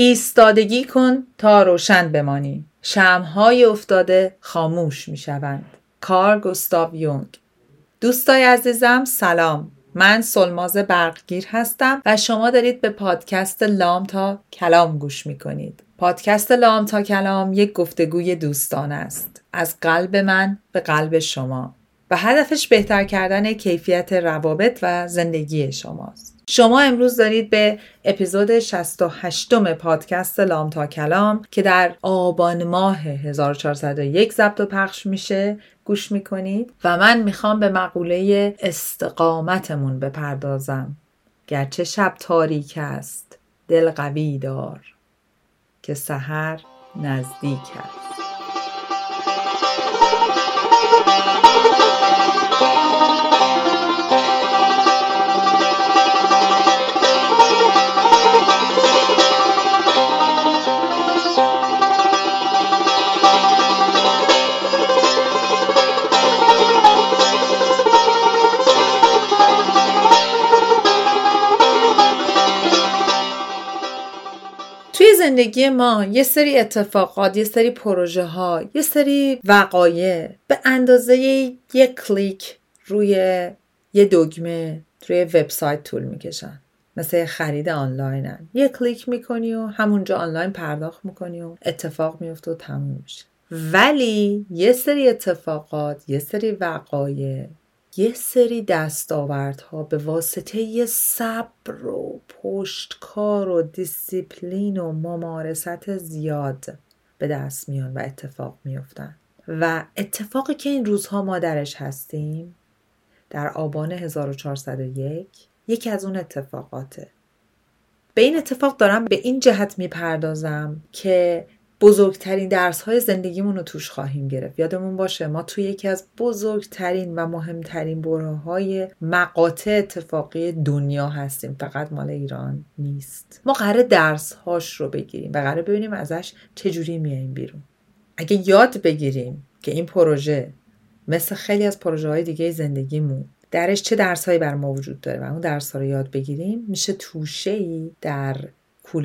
ایستادگی کن تا روشن بمانی. شمهای افتاده خاموش می شوند کار گستاو یونگ. دوستای عزیزم سلام. من سلماز برقگیر هستم و شما دارید به پادکست لام تا کلام گوش می کنید پادکست لام تا کلام یک گفتگوی دوستان است. از قلب من به قلب شما. و هدفش بهتر کردن کیفیت روابط و زندگی شماست. شما امروز دارید به اپیزود 68 پادکست لام تا کلام که در آبان ماه 1401 ضبط و پخش میشه گوش می‌کنید و من می‌خوام به مقوله استقامتمون بپردازم. گرچه شب تاریک است دل قوی دار که سحر نزدیک است. زندگی ما یه سری اتفاقات یه سری پروژه ها یه سری وقایع به اندازه یه کلیک روی یه دگمه روی وبسایت طول می‌کشن. مثل خرید آنلاینن. یه کلیک می‌کنی و همونجا آنلاین پرداخت می‌کنی و اتفاق میفته و تموم میشه. ولی یه سری اتفاقات یه سری وقایع یه سری دستاوردها به واسطه صبر و پشتکار و دیسیپلین و ممارست زیاد به دست میان و اتفاق میفتن و اتفاقی که این روزها ما درش هستیم در آبان 1401 یکی از اون اتفاقاته. به این اتفاق دارم به این جهت می‌پردازم که بزرگترین درس های زندگیمون رو توش خواهیم گرفت. یادمون باشه ما توی یکی از بزرگترین و مهمترین بره های مقاطع اتفاقی دنیا هستیم. فقط مال ایران نیست. ما قرار درس هاش رو بگیریم و قرار ببینیم ازش چجوری میاییم بیرون. اگه یاد بگیریم که این پروژه مثل خیلی از پروژه های دیگه زندگیمون درش چه درس هایی بر ما وجود داره و اون درس ها رو یاد بگیریم میشه توشه ای در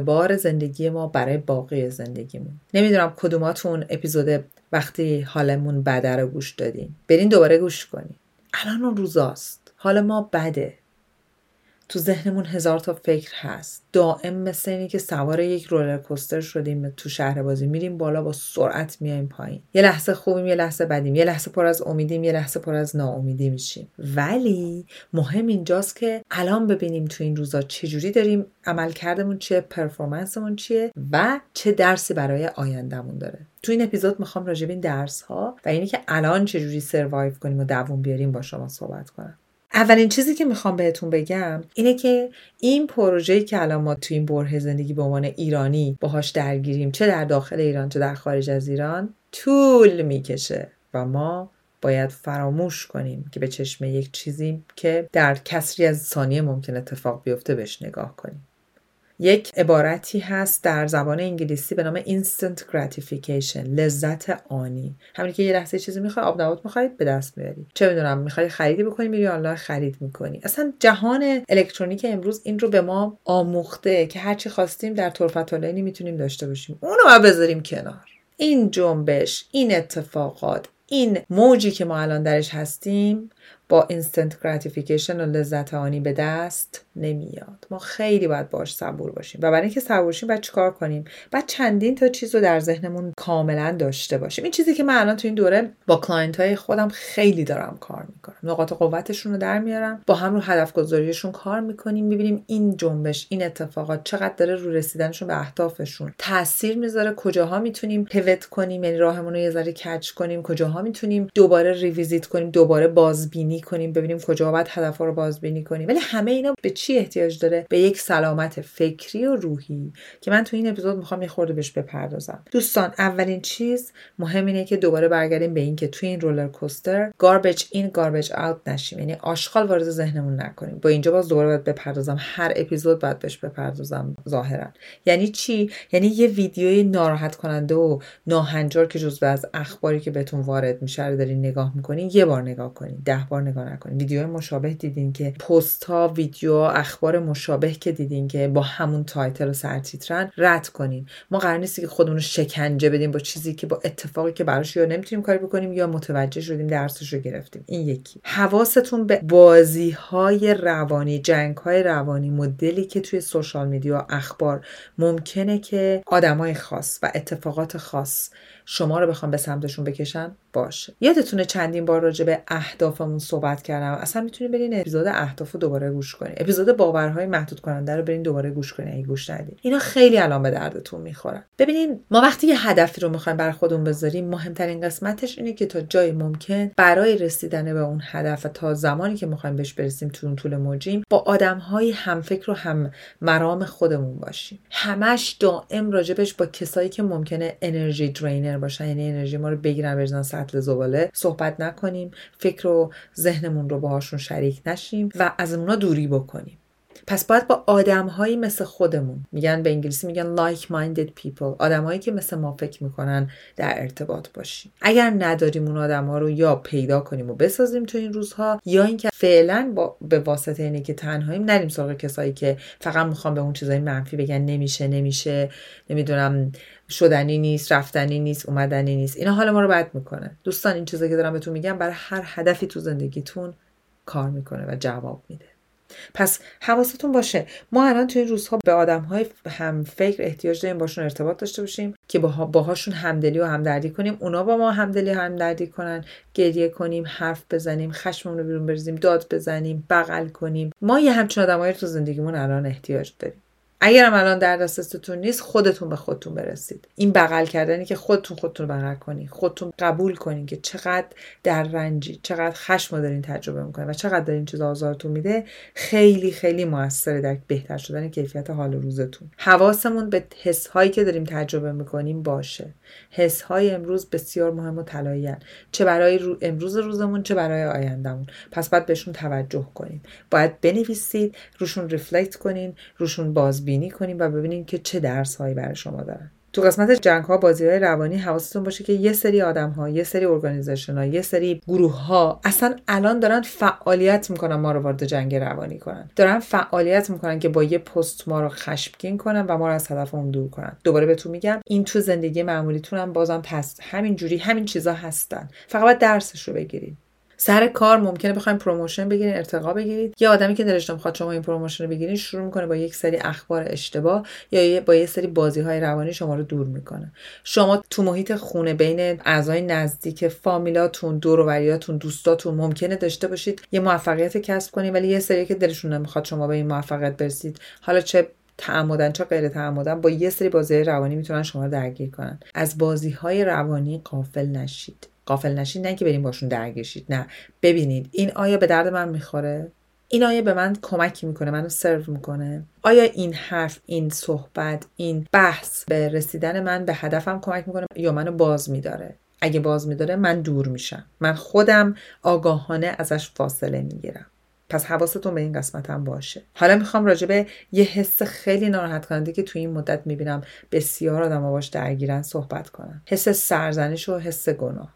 بار زندگی ما برای باقی زندگیمون نمی‌دونم کدوماتون اپیزود وقتی حالمون بده رو گوش دادین. برین دوباره گوش کنین. الان اون روزاست. حال ما بده. تو ذهنمون هزار تا فکر هست. دائم مثل اینی که سوار یک رولر کوستر شدیم تو شهر بازی میریم بالا با سرعت میایم پایین. یه لحظه خوبیم یه لحظه بدیم. یه لحظه پر از امیدیم یه لحظه پر از ناامیدی میشیم. ولی مهم اینجاست که الان ببینیم تو این روزا چجوری داریم عمل کردمون چیه پرفورمنسمون چیه و چه درسی برای آیندهمون داره. تو این اپیزود می‌خوام راجب این درس ها و اینی که الان چجوری سروایو کنیم و دووم بیاریم با شما صحبت کنم. اولین چیزی که می‌خوام بهتون بگم اینه که این پروژه‌ای که الان ما تو این بره زندگی به عنوان ایرانی باهاش درگیریم چه در داخل ایران چه در خارج از ایران طول می‌کشه و ما باید فراموش کنیم که به چشم یک چیزی که در کسری از ثانیه ممکن اتفاق بیفته بهش نگاه کنیم. یک عبارتی هست در زبان انگلیسی به نام instant gratification لذت آنی. همین که یه لحظه چیزی می‌خوای آب نبات می‌خواید به دست میاری چه می‌دونم می‌خوای خریدی بکنی میری آنلاین خرید می‌کنی. اصلا جهان الکترونیک امروز این رو به ما آموخته که هرچی خواستیم در طرفت می‌تونیم داشته باشیم. اونو ما بذاریم کنار. این جنبش این اتفاقات این موجی که ما الان درش هستیم با instant gratification و لذت آنی به دست نمیاد. ما خیلی باید باش صبور باشیم. و برای اینکه صبور باشیم باید چیکار کنیم؟ باید چندین تا چیز رو در ذهنمون کاملا داشته باشیم. این چیزی که من الان تو این دوره با client های خودم خیلی دارم کار می‌کنم. نقاط قوتشون رو در میارم. با هم رو هدف گذاریشون کار می‌کنیم. می‌بینیم این جنبش این اتفاقات چقدر داره رو رسیدنشون به اهدافشون تاثیر می‌ذاره. کجاها می‌تونیم pivot کنیم؟ یعنی راهمون رو یه ذره کج کنیم؟ کجاها می‌تونیم دوباره revisit کنیم؟ دوباره بازبینی کنیم؟ ببینیم کجا باید هدف رو بازبینی کنیم. ولی همه اینا به چی احتیاج داره به یک سلامت فکری و روحی؟ که من تو این اپیزود می‌خوام یه خورده بهش بپردازم. دوستان اولین چیز مهم اینه که دوباره برگردیم به اینکه تو این roller coaster garbage in garbage out نشیم. یعنی آشغال وارد ذهنمون نکنیم. با اینجا باز دوباره باید بپردازم. هر اپیزود باید بهش بپردازم ظاهرا. یعنی چی؟ یعنی یه ویدیوی ناراحت کننده و ناهنجار که جزو از اخباری که بهتون وارد میشه رو دارین نگاه می‌کنین یه بار نگاه کنین ده بار نگاه نکنین. ویدیو مشابه دیدین که پست ها ویدیو اخبار مشابه که دیدین که با همون title و سرتیترن رد کنین. ما قرار نیست که خودمون رو شکنجه بدیم با چیزی که با اتفاقی که براش یا نمی‌تونیم کاری بکنیم یا متوجه شدیم درسش رو گرفتیم. این یکی. حواستون به بازی های روانی جنگ های روانی مدلی که توی سوشال میدیا اخبار. ممکنه که آدمای خاص و اتفاقات خاص شما رو بخوام به سمتشون بکشن باشه. یادتونه چندین بار راجع به اهدافمون صحبت کردم؟ اصلا می‌تونید برین اپیزود اهداف رو دوباره گوش کنید اپیزود باورهای محدود کننده رو برین دوباره گوش کنید اگه گوش ندید اینا خیلی الان به دردتون می‌خورن ببینین ما وقتی یه هدفی رو می‌خوایم برای خودمون بذاریم مهمترین قسمتش اینه که تا جای ممکن برای رسیدن به اون هدف تا زمانی که می‌خوایم بهش برسیم تو طول موجیم با آدمهای همفکر و هم مرام خودمون باشیم. همش دائم راجبش با کسایی که ممکنه انرژی درینر باشن یعنی انرژی ما رو بگیرن بریزن سطل زباله صحبت نکنیم فکر و ذهنمون رو باهاشون شریک نشیم و از اونا دوری بکنیم. پس باید با آدمهایی مثل خودمون میگن به انگلیسی میگن like minded people آدمهایی که مثل ما فکر می‌کنن در ارتباط باشیم. اگر نداریم اون آدمها رو یا پیدا کنیم و بسازیم تو این روزها یا اینکه فعلا با به واسطه اینه که تنهاییم نریم سراغ کسایی که فقط می‌خوان به اون چیزای منفی بگن نمیشه نمیشه نمی‌دونم شدنی نیست رفتنی نیست اومدنی نیست. اینا حال ما رو بد می‌کنه. دوستان این چیزا که دارم بهتون میگم برای هر هدفی تو زندگیتون کار می‌کنه و جواب میده. پس حواستون باشه ما الان توی این روزها به آدم های هم فکر احتیاج داریم باشون ارتباط داشته باشیم که باهاشون همدلی و همدردی کنیم. اونا با ما همدلی و همدردی کنن. گریه کنیم حرف بزنیم خشممون رو بیرون بریزیم داد بزنیم بغل کنیم. ما یه همچین آدمایی تو زندگیمون الان احتیاج داریم. اگرم الان در دستتون نیست خودتون به خودتون برسید. این بغل کردنی که خودتون خودتون بغل کنی. خودتون قبول کنین که چقدر در رنجی چقدر خشم دارین تجربه می‌کنین و چقدر دارین چیز آزارتون میده خیلی خیلی موثره در بهتر شدن کیفیت حال روزتون. حواسمون به حس هایی که داریم تجربه می‌کنیم باشه. حس های امروز بسیار مهم و طلاییان چه برای رو امروز روزمون چه برای آیندهمون. پس باید بهشون توجه کنیم. باید بنویسید روشون reflect کنین روشون بازبینی کنین و ببینین که چه درس هایی برای شما دارن. تو قسمت جنگ ها بازی های روانی حواستون باشه که یه سری آدم ها یه سری organization ها یه سری گروه ها اصلا الان دارن فعالیت می‌کنن ما رو وارد جنگ روانی کنن. دارن فعالیت می‌کنن که با یه پست ما رو خشمگین کنن و ما رو از هدفمون دور کنن. دوباره بهتون میگم این تو زندگی معمولیتون هم بازم پس همین جوری همین چیزا هستن. فقط باید درسش رو بگیرید سر کار ممکنه بخوایم promotion بگیرین ارتقا بگیرید. یه آدمی که دلش نمی‌خواد شما این promotion رو بگیرین شروع می‌کنه با یک سری اخبار اشتباه یا با یه سری بازی های روانی شما رو دور می‌کنه. شما تو محیط خونه بین اعضای نزدیک فامیلاتون دور و دوستاتون ممکنه داشته باشید. یه موفقیت کسب کنید ولی یه سری که دلشون نمی‌خواد شما به این موفقیت برسید. حالا چه تعمداً چه غیر تعمداً با یه سری بازی روانی می‌تونن شما درگیر کنن. از بازی های روانی غافل نشید. غافل نشید نه که بریم باشون درگیرشید نه. ببینید این آیا به درد من می‌خوره؟ این آیا به من کمکی می‌کنه؟ منو سرو می‌کنه؟ آیا این حرف این صحبت این بحث به رسیدن من به هدفم کمک می‌کنه یا منو باز میداره؟ اگه باز میداره من دور میشم. من خودم آگاهانه ازش فاصله می‌گیرم. پس حواستون به این قسمت هم باشه. حالا می‌خوام راجع به یه حس خیلی ناراحت کننده که توی این مدت می‌بینم بسیار آدم باش درگیرن صحبت کنم حس سرزنش و حس گناه.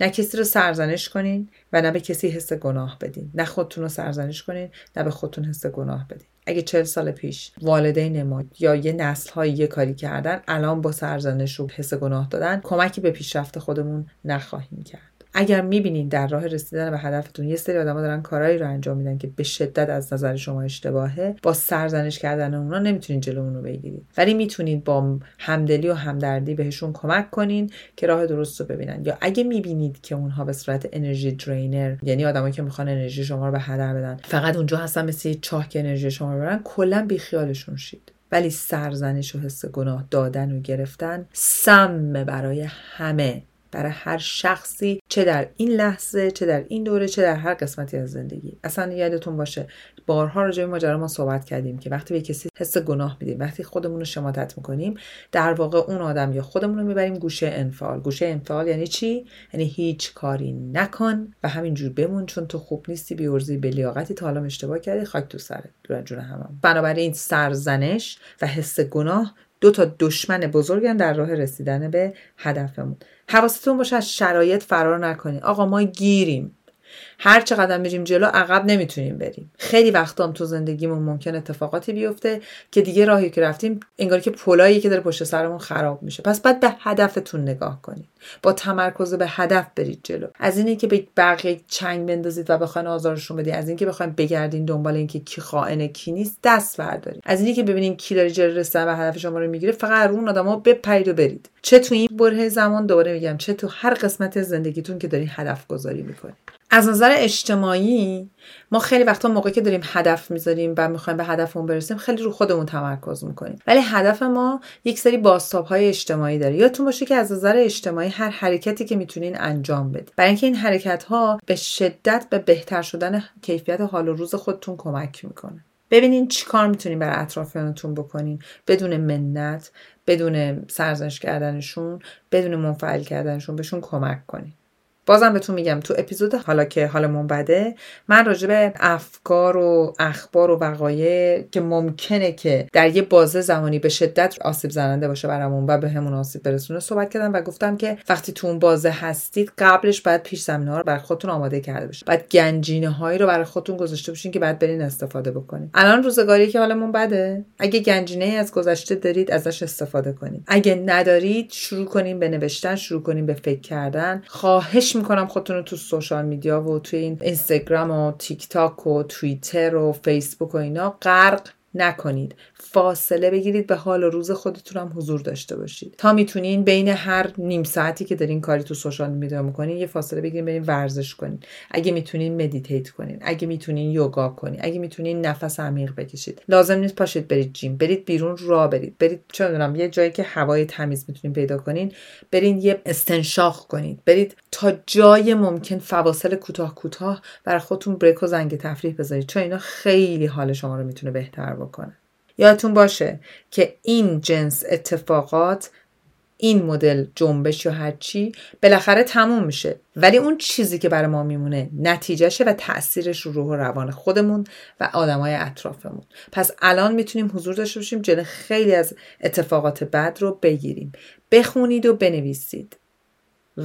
نه کسی رو سرزنش کنین و نه به کسی حس گناه بدین. نه خودتون رو سرزنش کنین نه به خودتون حس گناه بدین. اگه چل سال پیش والدین ما یا یه نسل های یه کاری کردن الان با سرزنش و حس گناه دادن کمکی به پیشرفت خودمون نخواهیم کرد. اگر می‌بینید در راه رسیدن به هدفتون یه سری آدما دارن کارهایی رو انجام میدن که به شدت از نظر شما اشتباهه با سرزنش کردن اونا نمی‌تونید جلو اونو بگیرید. ولی می‌تونید با همدلی و همدردی بهشون کمک کنین که راه درست رو ببینن. یا اگه می‌بینید که اونها به صورت انرژی درینر یعنی آدمایی که می‌خوان انرژی شما رو به هدر بدن فقط اونجا هستن مثل چاه که انرژی شما رو برن کلا بیخیالشون شید. ولی سرزنش و حس گناه دادن و گرفتن سم برای همه. برای هر شخصی چه در این لحظه چه در این دوره چه در هر قسمتی از زندگی. اصلا یادتون باشه بارها راجع به ماجرا ما صحبت کردیم که وقتی به کسی حس گناه میدیم وقتی خودمون رو شماتت می‌کنیم در واقع اون آدم یا خودمون رو می‌بریم گوشه انفعال. گوشه انفعال یعنی چی؟ یعنی هیچ کاری نکن و همینجور بمون چون تو خوب نیستی بیورزی به لیاقتی تا حالا اشتباه کردی خاک تو سرت دور جون همم بنابراین سرزنش و حس گناه دو تا دشمن بزرگن در راه رسیدن به هدفمون. حواستون باشه از شرایط فرار نکنید آقا ما گیریم. هر چقدر میریم جلو عقب نمی‌تونیم بریم. خیلی وقتا هم تو زندگیمون ممکن اتفاقاتی بیفته که دیگه راهی که رفتیم انگار که پلایی که داره پشت سرمون خراب میشه. پس باید به هدفتون نگاه کنید. با تمرکز به هدف برید جلو. از اینه که به بقیه چنگ بندازید و بخواین آزارشون بدید از اینکه بخواین بگردین دنبال اینکه کی خائن کی نیست دست بردارید. از اینکه ببینین کی داره جلو رسیدن به هدف شما رو می‌گیره فقط رو اون آدما بپرید و برید. چه تو این بره زمان دوباره میگم چه تو هر قسمت زندگیتون که دارین هدف گذاری می‌کنید. از نظر اجتماعی ما خیلی وقتا موقعی که داریم هدف می‌ذاریم و می‌خوایم به هدفمون برسیم خیلی رو خودمون تمرکز می‌کنیم. ولی هدف ما یک سری باستاب های اجتماعی داره. یادتون باشه که از نظر اجتماعی هر حرکتی که می‌تونین انجام بدید برای اینکه این حرکت ها به شدت به بهتر شدن کیفیت حال و روز خودتون کمک می‌کنه. ببینین چی کار می‌تونین برای اطرافیانتون بکنین. بدون منت بدون سرزنش کردنشون بدون منفعل کردنشون بهشون کمک کنین. بازم بهتون میگم تو اپیزود حالا که حالمون بده من راجع به افکار و اخبار و وقایع که ممکنه که در یه بازه زمانی به شدت آسیب زننده باشه برامون و به همون آسیب برسونه صحبت کردم و گفتم که وقتی تو اون بازه هستید قبلش باید پیش زمینه ها رو برای خودتون آماده کرده باشید. باید گنجینه هایی رو برای خودتون گذاشته باشین که بعد برین استفاده بکنید الان روزگاری که حالمون بده اگه گنجینه ای از گذشته دارید ازش استفاده کنید اگه ندارید شروع کنین به نوشتن شروع کنین به فکر کردن. خواهش می‌کنم خودتون رو تو سوشال میدیا و توی این اینستاگرام و تیک تاک و توییتر و فیسبوک و اینا غرق نکنید. فاصله بگیرید به حال و روز خودتون هم حضور داشته باشید. تا می‌تونین بین هر نیم ساعتی که دارین کاری تو social media می‌کنین یه فاصله بگیرید برین ورزش کنین. اگه می‌تونین meditate کنین اگه می‌تونین یوگا کنین اگه می‌تونین نفس عمیق بکشید. لازم نیست پاشید برید gym برید بیرون راه برید. برید چه می‌دونم یه جایی که هوای تمیز می‌تونین پیدا کنین. برین یه استنشاق کنید. برید تا جای ممکن فواصل کوتاه کوتاه برای خودتون break و زنگ تفریح بذارید. چون اینا خیلی حال شما رو می‌تونه بهتر بکنه. یادتون باشه که این جنس اتفاقات این مدل جنبش یا هرچی بالاخره تموم میشه. ولی اون چیزی که برای ما میمونه نتیجهشه و تاثیرش رو روح و روان خودمون و آدمای اطرافمون. پس الان می‌تونیم حضور داشته باشیم جلو خیلی از اتفاقات بد رو بگیریم. بخونید و بنویسید.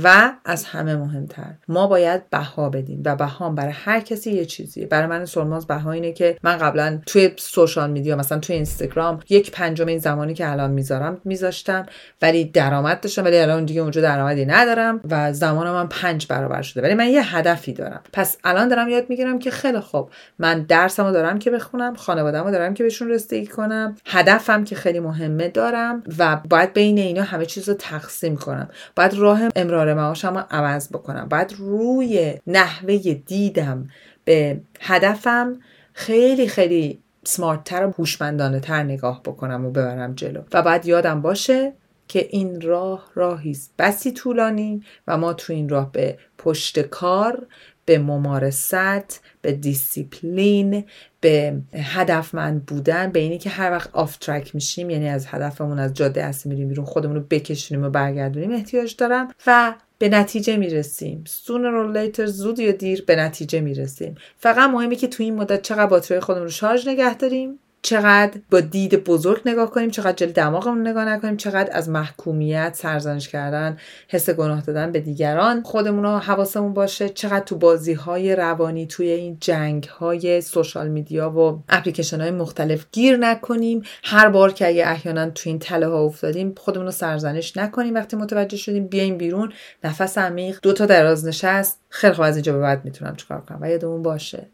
و از همه مهمتر. ما باید بها بدیم و بهام برای هر کسی یه چیزیه. برای من سرماز بها اینه که من قبلا توی سوشال میدیا مثلا توی اینستاگرام یک پنجم این زمانی که الان می‌ذارم میذاشتم ولی درآمد داشتم ولی الان دیگه اونجا درآمدی ندارم و زمان من پنج برابر شده. ولی من یه هدفی دارم. پس الان دارم یاد می‌گیرم که خیلی خوب من درسمو دارم که بخونم خانوادهمو دارم که بهشون رسیدگی کنم هدفم که خیلی مهمه دارم و باید بین اینا همه چیز رو تقسیم کنم. باید راه امرار قرار معاشم رو عوض بکنم. باید روی نحوه دیدم به هدفم خیلی خیلی سمارتتر و هوشمندانه تر نگاه بکنم و ببرم جلو. و باید یادم باشه که این راه راهی بسی طولانی و ما تو این راه به پشتکار به ممارست به دیسیپلین به هدفمند بودن به اینی که هر وقت off track میشیم یعنی از هدفمون از جاده اصلی میریم بیرون خودمون رو بکشونیم و برگردونیم احتیاج داریم و به نتیجه می‌رسیم. Sooner or later زود یا دیر به نتیجه می‌رسیم. فقط مهمه که تو این مدت چقدر باتری خودمون رو شارژ نگه داریم. چقدر با دید بزرگ نگاه کنیم چقدر جل دماغمون نگاه نکنیم چقدر از محکومیت سرزنش کردن حس گناه دادن به دیگران. خودمون رو حواسمون باشه چقدر تو بازی های روانی توی این جنگ های سوشال میدیا و اپلیکیشن های مختلف گیر نکنیم. هر بار که اگه احیانا تو این تله ها افتادیم خودمون رو سرزنش نکنیم. وقتی متوجه شدیم بیایم بیرون نفس عمیق دو تا دراز نشست خیلی خوب از اینجا به بعد می‌تونم چیکار کنم. و یادمون باشه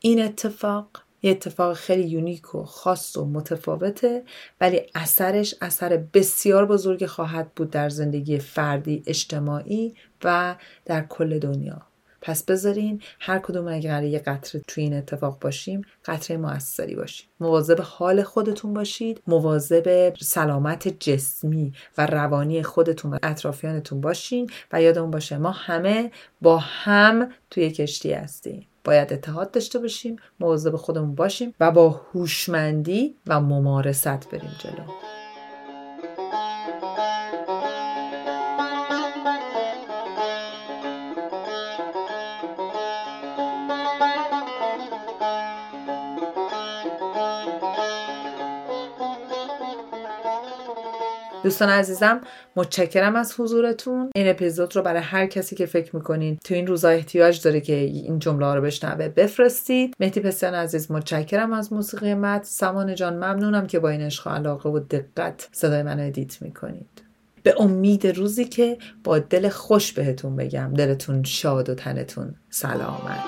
این اتفاق یه اتفاق خیلی یونیک و خاص و متفاوته ولی اثرش اثر بسیار بزرگی خواهد بود در زندگی فردی اجتماعی و در کل دنیا. پس بذارین هر کدوم اگر یه قطره توی این اتفاق باشیم قطره موثری باشیم. مواظب حال خودتون باشید مواظب سلامت جسمی و روانی خودتون و اطرافیانتون باشین و یادمون باشه ما همه با هم توی کشتی هستیم. باید اتحاد داشته باشیم مواظب خودمون باشیم و با هوشمندی و ممارست بریم جلو. دوستان عزیزم متشکرم از حضورتون. این اپیزود رو برای هر کسی که فکر می‌کنین تو این روزا احتیاج داره که این جمله رو بشنوه بفرستید. مهدی پسیان عزیز متشکرم از موسیقی مت. سمان جان ممنونم که با این عشق علاقه و دقت صدای من ادیت می‌کنید. به امید روزی که با دل خوش بهتون بگم. دلتون شاد و تنتون سلامت.